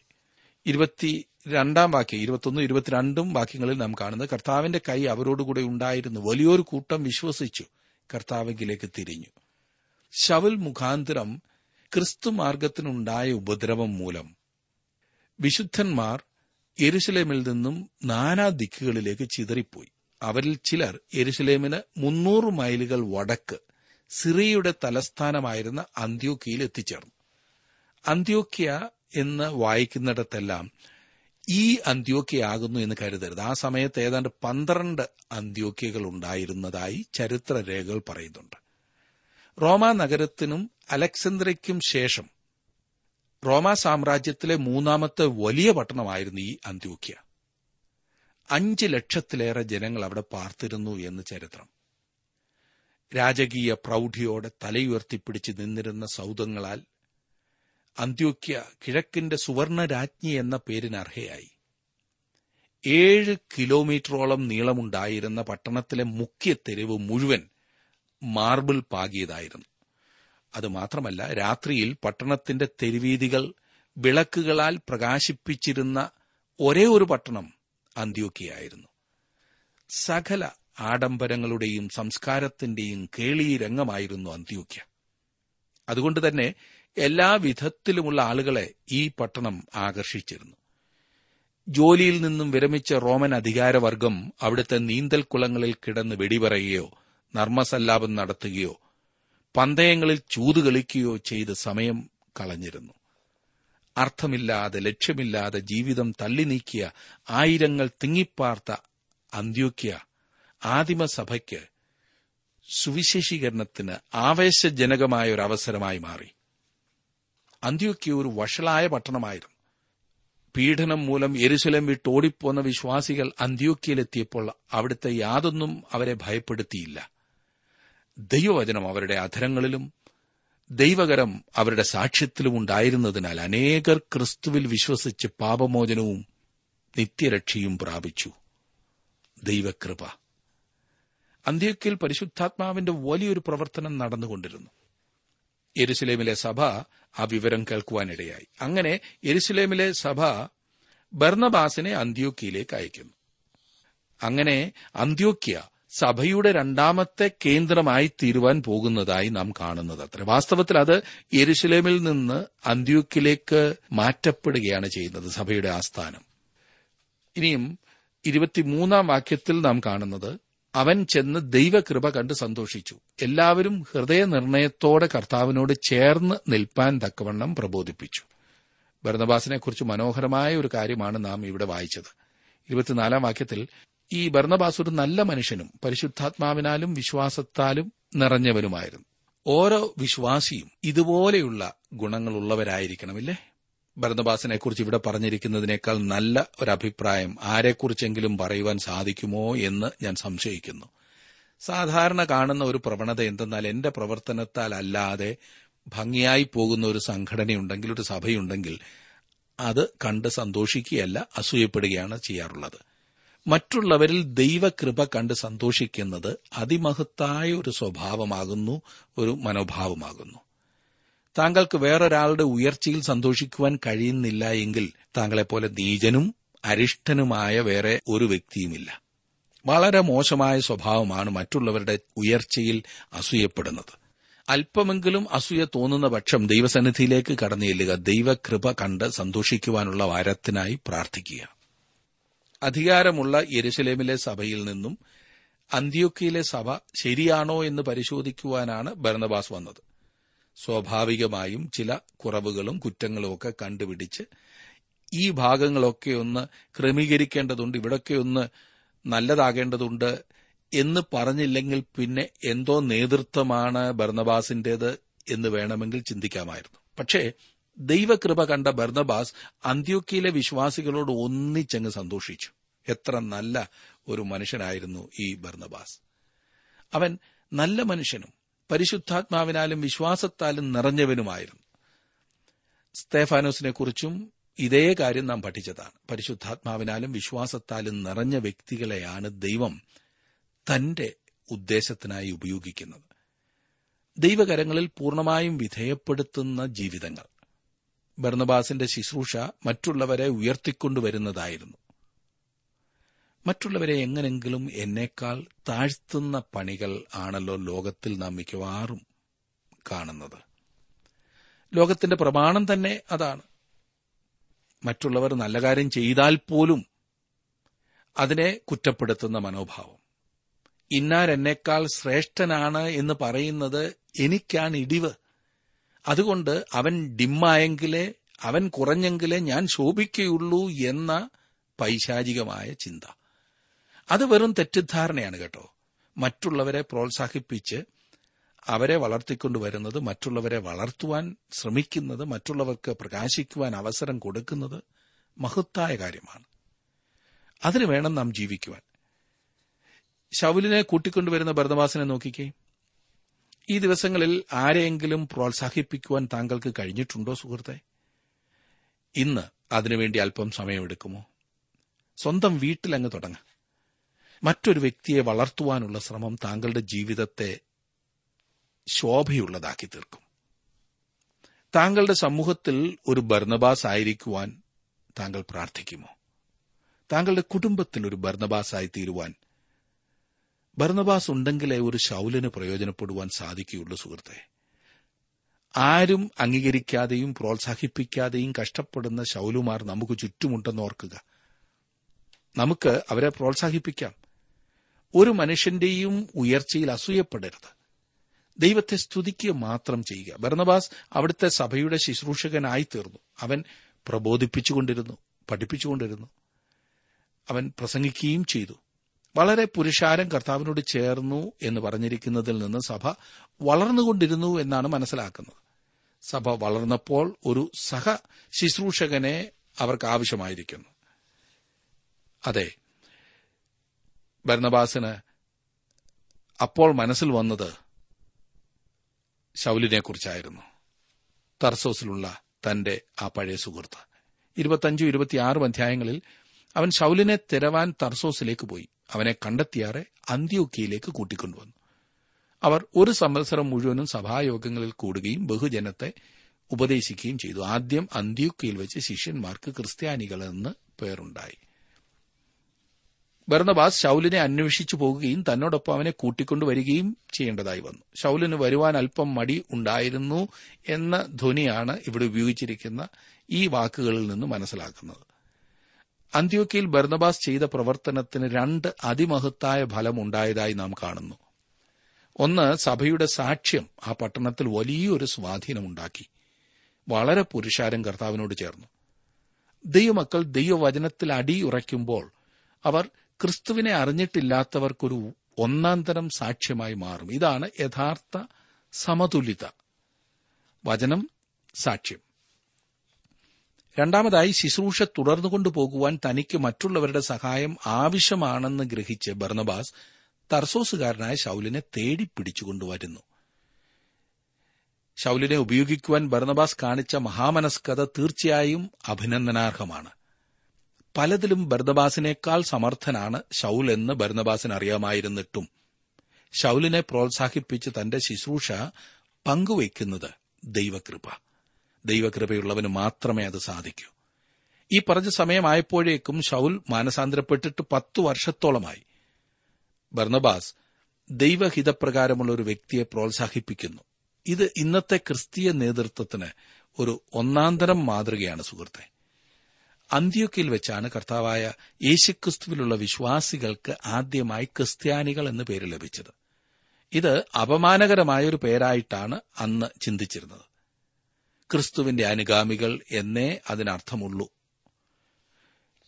Speaker 1: ഇരുപത്തി രണ്ടാം വാക്യം ഇരുപത്തൊന്നും ഇരുപത്തിരണ്ടും വാക്യങ്ങളിൽ നാം കാണുന്നത് കർത്താവിന്റെ കൈ അവരോടുകൂടെ ഉണ്ടായിരുന്നു. വലിയൊരു കൂട്ടം വിശ്വസിച്ചു. കർത്താവിലേക്ക് തിരിഞ്ഞു. ശവൽ മുഖാന്തരം ക്രിസ്തു മാർഗത്തിനുണ്ടായ ഉപദ്രവം മൂലം വിശുദ്ധന്മാർ എരുസലേമിൽ നിന്നും നാനാ ദിക്കുകളിലേക്ക് ചിതറിപ്പോയി. അവരിൽ ചിലർ എരുസലേമിന് മുന്നൂറ് മൈലുകൾ വടക്ക് സിറിയയുടെ തലസ്ഥാനമായിരുന്ന അന്ത്യോക്കിയയിൽ എത്തിച്ചേർന്നു. അന്ത്യോക്കിയ എന്ന് വായിക്കുന്നിടത്തെല്ലാം ഈ അന്ത്യോക്കിയാകുന്നു എന്ന് കരുതരുത്. ആ സമയത്ത് ഏതാണ്ട് പന്ത്രണ്ട് അന്ത്യോക്കിയകൾ ഉണ്ടായിരുന്നതായി ചരിത്രരേഖകൾ പറയുന്നുണ്ട്. റോമാ നഗരത്തിനും അലക്സന്ദ്രയ്ക്കും ശേഷം റോമാ സാമ്രാജ്യത്തിലെ മൂന്നാമത്തെ വലിയ പട്ടണമായിരുന്നു ഈ അന്ത്യോക്യ. അഞ്ച് ലക്ഷത്തിലേറെ ജനങ്ങൾ അവിടെ പാർത്തിരുന്നു എന്ന് ചരിത്രം. രാജകീയ പ്രൗഢിയോടെ തലയുയർത്തിപ്പിടിച്ച് നിന്നിരുന്ന സൗധങ്ങളാൽ അന്ത്യോക്യ കിഴക്കിന്റെ സുവർണ രാജ്ഞി എന്ന പേരിന് അർഹയായി. ഏഴ് കിലോമീറ്ററോളം നീളമുണ്ടായിരുന്ന പട്ടണത്തിലെ മുഖ്യ തെരുവ് മുഴുവൻ മാർബിൾ പാകിയതായിരുന്നു. അത് മാത്രമല്ല രാത്രിയിൽ പട്ടണത്തിന്റെ തെരുവീതികൾ വിളക്കുകളാൽ പ്രകാശിപ്പിച്ചിരുന്ന ഒരേ ഒരു പട്ടണം അന്ത്യോക്കിയായിരുന്നു സകല ആഡംബരങ്ങളുടെയും സംസ്കാരത്തിന്റെയും കേളീരംഗമായിരുന്നു അന്ത്യോക്യ. അതുകൊണ്ട് തന്നെ എല്ലാ വിധത്തിലുമുള്ള ആളുകളെ ഈ പട്ടണം ആകർഷിച്ചിരുന്നു. ജോലിയിൽ നിന്നും വിരമിച്ച റോമൻ അധികാരവർഗം അവിടുത്തെ നീന്തൽ കുളങ്ങളിൽ കിടന്ന് വെടിപറയുകയോ നർമ്മസല്ലാപം നടത്തുകയോ പന്തയങ്ങളിൽ ചൂതുകളിക്കുകയോ ചെയ്ത് സമയം കളഞ്ഞിരുന്നു. അർത്ഥമില്ലാതെ ലക്ഷ്യമില്ലാതെ ജീവിതം തള്ളി നീക്കിയ ആയിരങ്ങൾ തിങ്ങിപ്പാർത്ത അന്ത്യോക്യ ആദിമസഭയ്ക്ക് സുവിശേഷീകരണത്തിന് ആവേശജനകമായ ഒരു അവസരമായി മാറി. അന്ത്യോക്യ ഒരു വഷളായ പട്ടണമായിരുന്നു. പീഡനം മൂലം എരുശലം വിട്ട് ഓടിപ്പോന്ന വിശ്വാസികൾ അന്ത്യോക്യയിലെത്തിയപ്പോൾ അവിടുത്തെ യാതൊന്നും അവരെ ഭയപ്പെടുത്തിയില്ല. ദൈവവചനം അവരുടെ അധരങ്ങളിലും ദൈവകരം അവരുടെ സാക്ഷ്യത്തിലും ഉണ്ടായിരുന്നതിനാൽ അനേകർ ക്രിസ്തുവിൽ വിശ്വസിച്ച് പാപമോചനവും നിത്യരക്ഷയും പ്രാപിച്ചു. ദൈവകൃപ. അന്ത്യക്കിൽ പരിശുദ്ധാത്മാവിന്റെ വലിയൊരു പ്രവർത്തനം നടന്നുകൊണ്ടിരുന്നു. യെരുസലേമിലെ സഭ ആ വിവരം കേൾക്കുവാനിടയായി. അങ്ങനെ യെരുസലേമിലെ സഭ ബർണബാസിനെ അന്ത്യോക്കിയിലേക്ക് അയക്കുന്നു. അങ്ങനെ അന്ത്യോക്യ സഭയുടെ രണ്ടാമത്തെ കേന്ദ്രമായി തീരുവാൻ പോകുന്നതായി നാം കാണുന്നത് അത്ര. വാസ്തവത്തിൽ അത് യെരുസലേമിൽ നിന്ന് അന്ത്യൂക്കിലേക്ക് മാറ്റപ്പെടുകയാണ് ചെയ്യുന്നത് സഭയുടെ ആസ്ഥാനം. ഇനിയും ഇരുപത്തിമൂന്നാം വാക്യത്തിൽ നാം കാണുന്നത് അവൻ ചെന്ന് ദൈവകൃപ കണ്ട് സന്തോഷിച്ചു. എല്ലാവരും ഹൃദയനിർണയത്തോടെ കർത്താവിനോട് ചേർന്ന് നിൽപ്പാൻ തക്കവണ്ണം പ്രബോധിപ്പിച്ചു. ഭരണബാസിനെക്കുറിച്ച് മനോഹരമായ ഒരു കാര്യമാണ് നാം ഇവിടെ വായിച്ചത്. ഇരുപത്തിനാലാം വാക്യത്തിൽ ഈ ഭരണബാസ് ഒരു നല്ല മനുഷ്യനും പരിശുദ്ധാത്മാവിനാലും വിശ്വാസത്താലും നിറഞ്ഞവനുമായിരുന്നു. ഓരോ വിശ്വാസിയും ഇതുപോലെയുള്ള ഗുണങ്ങളുള്ളവരായിരിക്കണമില്ലേ? ഭരണബാസിനെ കുറിച്ച് ഇവിടെ പറഞ്ഞിരിക്കുന്നതിനേക്കാൾ നല്ല അഭിപ്രായം ആരെക്കുറിച്ചെങ്കിലും പറയുവാൻ സാധിക്കുമോ എന്ന് ഞാൻ സംശയിക്കുന്നു. സാധാരണ കാണുന്ന ഒരു പ്രവണത എന്തെന്നാൽ എന്റെ പ്രവർത്തനത്താൽ അല്ലാതെ ഭംഗിയായി പോകുന്ന ഒരു സംഘടനയുണ്ടെങ്കിൽ ഒരു സഭയുണ്ടെങ്കിൽ അത് കണ്ട് സന്തോഷിക്കുകയല്ല അസൂയപ്പെടുകയാണ് ചെയ്യാറുള്ളത്. മറ്റുള്ളവരിൽ ദൈവകൃപ കണ്ട് സന്തോഷിക്കുന്നത് അതിമഹത്തായ ഒരു സ്വഭാവമാകുന്നു ഒരു മനോഭാവമാകുന്നു. താങ്കൾക്ക് വേറൊരാളുടെ ഉയർച്ചയിൽ സന്തോഷിക്കുവാൻ കഴിയുന്നില്ല എങ്കിൽ താങ്കളെപ്പോലെ നീചനും അരിഷ്ടനുമായ വേറെ ഒരു വ്യക്തിയുമില്ല. വളരെ മോശമായ സ്വഭാവമാണ് മറ്റുള്ളവരുടെ ഉയർച്ചയിൽ അസൂയപ്പെടുന്നത്. അല്പമെങ്കിലും അസൂയ തോന്നുന്ന പക്ഷം ദൈവസന്നിധിയിലേക്ക് കടന്നു ചെല്ലുക ദൈവകൃപ കണ്ട് സന്തോഷിക്കുവാനുള്ള വാരത്തിനായി പ്രാർത്ഥിക്കുക. അധികാരമുള്ള യെരുസലേമിലെ സഭയിൽ നിന്നും അന്ത്യോക്കിയിലെ സഭ ശരിയാണോ എന്ന് പരിശോധിക്കുവാനാണ് ഭരണബാസ് വന്നത്. സ്വാഭാവികമായും ചില കുറവുകളും കുറ്റങ്ങളും ഒക്കെ കണ്ടുപിടിച്ച് ഈ ഭാഗങ്ങളൊക്കെ ഒന്ന് ക്രമീകരിക്കേണ്ടതുണ്ട് ഇവിടൊക്കെ ഒന്ന് നല്ലതാകേണ്ടതുണ്ട് എന്ന് പറഞ്ഞില്ലെങ്കിൽ പിന്നെ എന്തോ നേതൃത്വമാണ് ഭർണബാസിന്റേത് എന്ന് വേണമെങ്കിൽ ചിന്തിക്കാമായിരുന്നു. പക്ഷേ ദൈവകൃപ കണ്ട ബർദബാസ് അന്ത്യോക്കിയിലെ വിശ്വാസികളോട് ഒന്നിച്ചങ്ങ് സന്തോഷിച്ചു. എത്ര നല്ല ഒരു മനുഷ്യനായിരുന്നു ഈ ഭർണബാസ് അവൻ നല്ല മനുഷ്യനും പരിശുദ്ധാത്മാവിനാലും വിശ്വാസത്താലും നിറഞ്ഞവനുമായിരുന്നു. സ്തേഫാനോസിനെ കുറിച്ചും ഇതേ കാര്യം നാം പഠിച്ചതാണ്. പരിശുദ്ധാത്മാവിനാലും വിശ്വാസത്താലും നിറഞ്ഞ വ്യക്തികളെയാണ് ദൈവം തന്റെ ഉദ്ദേശത്തിനായി ഉപയോഗിക്കുന്നത്. ദൈവകരങ്ങളിൽ പൂർണമായും വിധേയപ്പെടുത്തുന്ന ജീവിതങ്ങൾ. ബർണബാസിന്റെ ശുശ്രൂഷ മറ്റുള്ളവരെ ഉയർത്തിക്കൊണ്ടുവരുന്നതായിരുന്നു. മറ്റുള്ളവരെ എങ്ങനെങ്കിലും എന്നേക്കാൾ താഴ്ത്തുന്ന പണികൾ ആണല്ലോ ലോകത്തിൽ നാം മിക്കവാറും കാണുന്നത്. ലോകത്തിന്റെ പ്രമാണം തന്നെ അതാണ്. മറ്റുള്ളവർ നല്ല കാര്യം ചെയ്താൽ പോലും അതിനെ കുറ്റപ്പെടുത്തുന്ന മനോഭാവം. ഇന്നാരെന്നേക്കാൾ ശ്രേഷ്ഠനാണ് എന്ന് പറയുന്നത് എനിക്കാണ് ഇടിവ് അതുകൊണ്ട് അവൻ ഡിമ്മായെങ്കിലേ അവൻ കുറഞ്ഞെങ്കിലേ ഞാൻ ശോഭിക്കുകയുള്ളൂ എന്ന പൈശാചികമായ ചിന്ത. അത് വെറും തെറ്റിദ്ധാരണയാണ് കേട്ടോ. മറ്റുള്ളവരെ പ്രോത്സാഹിപ്പിച്ച് അവരെ വളർത്തിക്കൊണ്ടുവരുന്നത് മറ്റുള്ളവരെ വളർത്തുവാൻ ശ്രമിക്കുന്നത് മറ്റുള്ളവർക്ക് പ്രകാശിക്കുവാൻ അവസരം കൊടുക്കുന്നത് മഹത്തായ കാര്യമാണ്. അതിനു വേണം നാം ജീവിക്കുവാൻ. ശൗലിനെ കൂട്ടിക്കൊണ്ടുവരുന്ന ഭരതവാസനെ നോക്കിക്കേ. ഈ ദിവസങ്ങളിൽ ആരെയെങ്കിലും പ്രോത്സാഹിപ്പിക്കുവാൻ താങ്കൾക്ക് കഴിഞ്ഞിട്ടുണ്ടോ സുഹൃത്തെ? ഇന്ന് അതിനുവേണ്ടി അല്പം സമയമെടുക്കുമോ? സ്വന്തം വീട്ടിലങ്ങ് തുടങ്ങ. മറ്റൊരു വ്യക്തിയെ വളർത്തുവാനുള്ള ശ്രമം താങ്കളുടെ ജീവിതത്തെ ശോഭയുള്ളതാക്കി തീർക്കും. താങ്കളുടെ സമൂഹത്തിൽ ഒരു ബർണബാസ് ആയിരിക്കുവാൻ താങ്കൾ പ്രാർത്ഥിക്കുമോ? താങ്കളുടെ കുടുംബത്തിൽ ഒരു ബർണബാസ് ആയി തീരുവാൻ ബർണബാസ് ഉണ്ടെങ്കിലേ ഒരു ശൗലിന് പ്രയോജനപ്പെടുവാൻ സാധിക്കുകയുള്ളൂ സുഹൃത്തെ. ആരും അംഗീകരിക്കാതെയും പ്രോത്സാഹിപ്പിക്കാതെയും കഷ്ടപ്പെടുന്ന ശൗലുമാർ നമുക്ക് ചുറ്റുമുണ്ടെന്ന് ഓർക്കുക. നമുക്ക് അവരെ പ്രോത്സാഹിപ്പിക്കാം. ഒരു മനുഷ്യന്റെയും ഉയർച്ചയിൽ അസൂയപ്പെടരുത്. ദൈവത്തെ സ്തുതിക്കുക മാത്രം ചെയ്യുക. ഭരണബാസ് അവിടുത്തെ സഭയുടെ ശുശ്രൂഷകനായി തീർന്നു അവൻ പ്രബോധിപ്പിച്ചുകൊണ്ടിരുന്നു പഠിപ്പിച്ചുകൊണ്ടിരുന്നു. അവൻ പ്രസംഗിക്കുകയും ചെയ്തു. വളരെ പുരുഷാരം കർത്താവിനോട് ചേർന്നു എന്ന് പറഞ്ഞിരിക്കുന്നതിൽ നിന്ന് സഭ വളർന്നുകൊണ്ടിരുന്നു എന്നാണ് മനസ്സിലാക്കുന്നത്. സഭ വളർന്നപ്പോൾ ഒരു സഹ ശുശ്രൂഷകനെ അവർക്ക് ആവശ്യമായിരിക്കുന്നു. അതെ ഭരണബാസിന് അപ്പോൾ മനസ്സിൽ വന്നത് ശൗലിനെക്കുറിച്ചായിരുന്നു. തർസോസിലുള്ള തന്റെ ആ പഴയ സുഹൃത്ത്. ഇരുപത്തഞ്ചും ഇരുപത്തിയാറും അധ്യായങ്ങളിൽ അവൻ ശൗലിനെ തിരവാൻ തർസോസിലേക്ക് പോയി. അവനെ കണ്ടെത്തിയാറെ അന്ത്യോക്കിയയിലേക്ക് കൂട്ടിക്കൊണ്ടുവന്നു. അവർ ഒരു സംവത്സരം മുഴുവനും സഭായോഗങ്ങളിൽ കൂടുകയും ബഹുജനത്തെ ഉപദേശിക്കുകയും ചെയ്തു. ആദ്യം അന്ത്യോക്കിയിൽ വെച്ച് ശിഷ്യന്മാർക്ക് ക്രിസ്ത്യാനികളെന്ന് പേരുണ്ടായി. ഭരണബാസ് ശൌലിനെ അന്വേഷിച്ചു പോകുകയും തന്നോടൊപ്പം അവനെ കൂട്ടിക്കൊണ്ടുവരികയും ചെയ്യേണ്ടതായി വന്നു. ശൌലിന് വരുവാൻ അല്പം മടി ഉണ്ടായിരുന്നു എന്ന ധ്വനിയാണ് ഇവിടെ ഉപയോഗിച്ചിരിക്കുന്ന ഈ വാക്കുകളിൽ നിന്ന് മനസ്സിലാക്കുന്നത്. അന്ത്യോക്കിയിൽ ബർണബാസ് ചെയ്ത പ്രവർത്തനത്തിന് രണ്ട് അതിമഹത്തായ ഫലമുണ്ടായതായി നാം കാണുന്നു. ഒന്ന് സഭയുടെ സാക്ഷ്യം ആ പട്ടണത്തിൽ വലിയൊരു സ്വാധീനമുണ്ടാക്കി വളരെ പുരുഷാരം കർത്താവിനോട് ചേർന്നു. ദൈവമക്കൾ ദൈവവചനത്തിൽ അടിയുറയ്ക്കുമ്പോൾ അവർ ക്രിസ്തുവിനെ അറിഞ്ഞിട്ടില്ലാത്തവർക്കൊരു ഒന്നാം തരം സാക്ഷ്യമായി മാറും. ഇതാണ് യഥാർത്ഥ സമതുലിത. വചനം സാക്ഷ്യം. രണ്ടാമതായി ശുശ്രൂഷ തുടർന്നു കൊണ്ടുപോകുവാൻ തനിക്ക് മറ്റുള്ളവരുടെ സഹായം ആവശ്യമാണെന്ന് ഗ്രഹിച്ച് ബർണബാസ് തർസോസുകാരനായ ശൌലിനെ തേടി പിടിച്ചുകൊണ്ടുവരുന്നു ശൌലിനെ ഉപയോഗിക്കുവാൻ ബർണബാസ് കാണിച്ച മഹാമനസ്കത തീർച്ചയായും അഭിനന്ദനാർഹമാണ്. പലതിലും ബർദബാസിനേക്കാൾ സമർത്ഥനാണ് ഷൌൽ എന്ന് ബർണബാസിന് അറിയാമായിരുന്നിട്ടും ഷൌലിനെ പ്രോത്സാഹിപ്പിച്ച് തന്റെ ശുശ്രൂഷ പങ്കുവയ്ക്കുന്നത് ദൈവകൃപ. ദൈവകൃപയുള്ളവന് മാത്രമേ അത് സാധിക്കൂ. ഈ പറഞ്ഞ സമയമായപ്പോഴേക്കും ഷൌൽ മാനസാന്തരപ്പെട്ടിട്ട് പത്തു വർഷത്തോളമായി. ബർണബാസ് ദൈവഹിതപ്രകാരമുള്ള ഒരു വ്യക്തിയെ പ്രോത്സാഹിപ്പിക്കുന്നു. ഇത് ഇന്നത്തെ ക്രിസ്തീയ നേതൃത്വത്തിന് ഒരു ഒന്നാന്തരം മാതൃകയാണ് സുഹൃത്തെ. അന്ത്യോക്കിൽ വെച്ചാണ് കർത്താവായ യേശുക്രിസ്തുവിലുള്ള വിശ്വാസികൾക്ക് ആദ്യമായി ക്രിസ്ത്യാനികൾ എന്ന പേര് ലഭിച്ചത്. ഇത് അപമാനകരമായ ഒരു പേരായിട്ടാണ് അന്ന് ചിന്തിച്ചിരുന്നത്. ക്രിസ്തുവിന്റെ അനുഗാമികൾ എന്നേ അതിനർത്ഥമുള്ളൂ.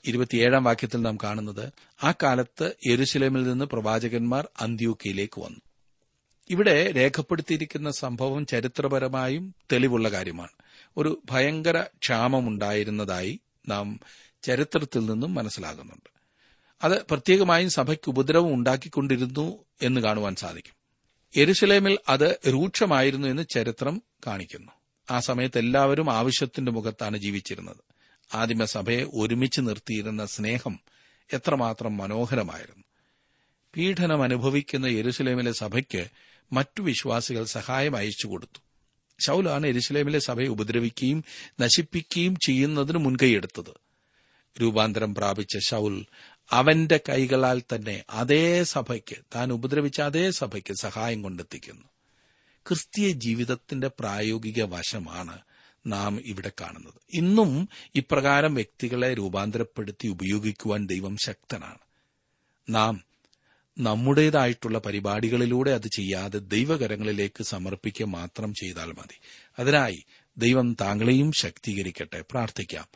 Speaker 1: ഇരുപത്തിയേഴാം വാക്യത്തിൽ നാം കാണുന്നത് ആ കാലത്ത് യെരുശലേമിൽ നിന്ന് പ്രവാചകന്മാർ അന്ത്യൂക്കയിലേക്ക് വന്നു. ഇവിടെ രേഖപ്പെടുത്തിയിരിക്കുന്ന സംഭവം ചരിത്രപരമായും തെളിവുള്ള കാര്യമാണ്. ഒരു ഭയങ്കര ക്ഷാമമുണ്ടായിരുന്നതായി നാം ചരിത്രത്തിൽ നിന്നും മനസ്സിലാകുന്നുണ്ട്. അത് പ്രത്യേകമായും സഭയ്ക്ക് ഉപദ്രവം ഉണ്ടാക്കിക്കൊണ്ടിരുന്നു എന്ന് കാണുവാൻ സാധിക്കും. എരുസലേമിൽ അത് രൂക്ഷമായിരുന്നു എന്ന് ചരിത്രം കാണിക്കുന്നു. ആ സമയത്ത് എല്ലാവരും ആവശ്യത്തിന്റെ മുഖത്താണ് ജീവിച്ചിരുന്നത്. ആദിമസഭയെ ഒരുമിച്ച് നിർത്തിയിരുന്ന സ്നേഹം എത്രമാത്രം മനോഹരമായിരുന്നു. പീഡനം അനുഭവിക്കുന്ന യെരുസലേമിലെ സഭയ്ക്ക് മറ്റു വിശ്വാസികൾ സഹായം അയച്ചു കൊടുത്തു. ശൌലാണ് എരുസലേമിലെ സഭയെ ഉപദ്രവിക്കുകയും നശിപ്പിക്കുകയും ചെയ്യുന്നതിന് മുൻകൈയെടുത്തത് രൂപാന്തരം പ്രാപിച്ച ശൌൽ അവന്റെ കൈകളാൽ തന്നെ അതേ സഭയ്ക്ക് താൻ ഉപദ്രവിച്ച അതേ സഭയ്ക്ക് സഹായം കൊണ്ടെത്തിക്കുന്നു. ക്രിസ്തീയ ജീവിതത്തിന്റെ പ്രായോഗിക വശമാണ് നാം ഇവിടെ കാണുന്നത്. ഇന്നും ഇപ്രകാരം വ്യക്തികളെ രൂപാന്തരപ്പെടുത്തി ഉപയോഗിക്കുവാൻ ദൈവം ശക്തനാണ്. നാം നമ്മുടേതായിട്ടുള്ള പരിപാടികളിലൂടെ അത് ചെയ്യാതെ ദൈവകരങ്ങളിലേക്ക് സമർപ്പിക്കുക മാത്രം ചെയ്താൽ മതി. അതിനായി ദൈവം താങ്കളെയും ശക്തീകരിക്കട്ടെ. പ്രാർത്ഥിക്കാം.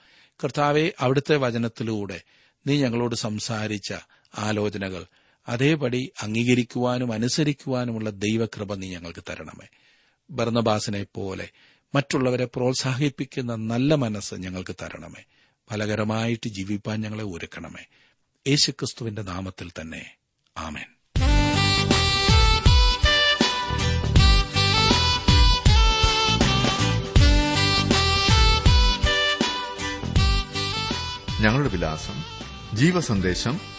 Speaker 1: കർത്താവെ അവിടുത്തെ വചനത്തിലൂടെ നീ ഞങ്ങളോട് സംസാരിച്ച ആലോചനകൾ അതേപടി അംഗീകരിക്കുവാനും അനുസരിക്കുവാനുമുള്ള ദൈവകൃപ നീ ഞങ്ങൾക്ക് തരണമേ. ഭരണബാസിനെ പോലെ മറ്റുള്ളവരെ പ്രോത്സാഹിപ്പിക്കുന്ന നല്ല മനസ്സ് ഞങ്ങൾക്ക് തരണമേ. ഫലകരമായിട്ട് ജീവിപ്പാൻ ഞങ്ങളെ ഒരുക്കണമേ. യേശുക്രിസ്തുവിന്റെ നാമത്തിൽ തന്നെ. ആമേൻ.
Speaker 2: ഞങ്ങളുടെ വിലാസം ജീവസന്ദേശം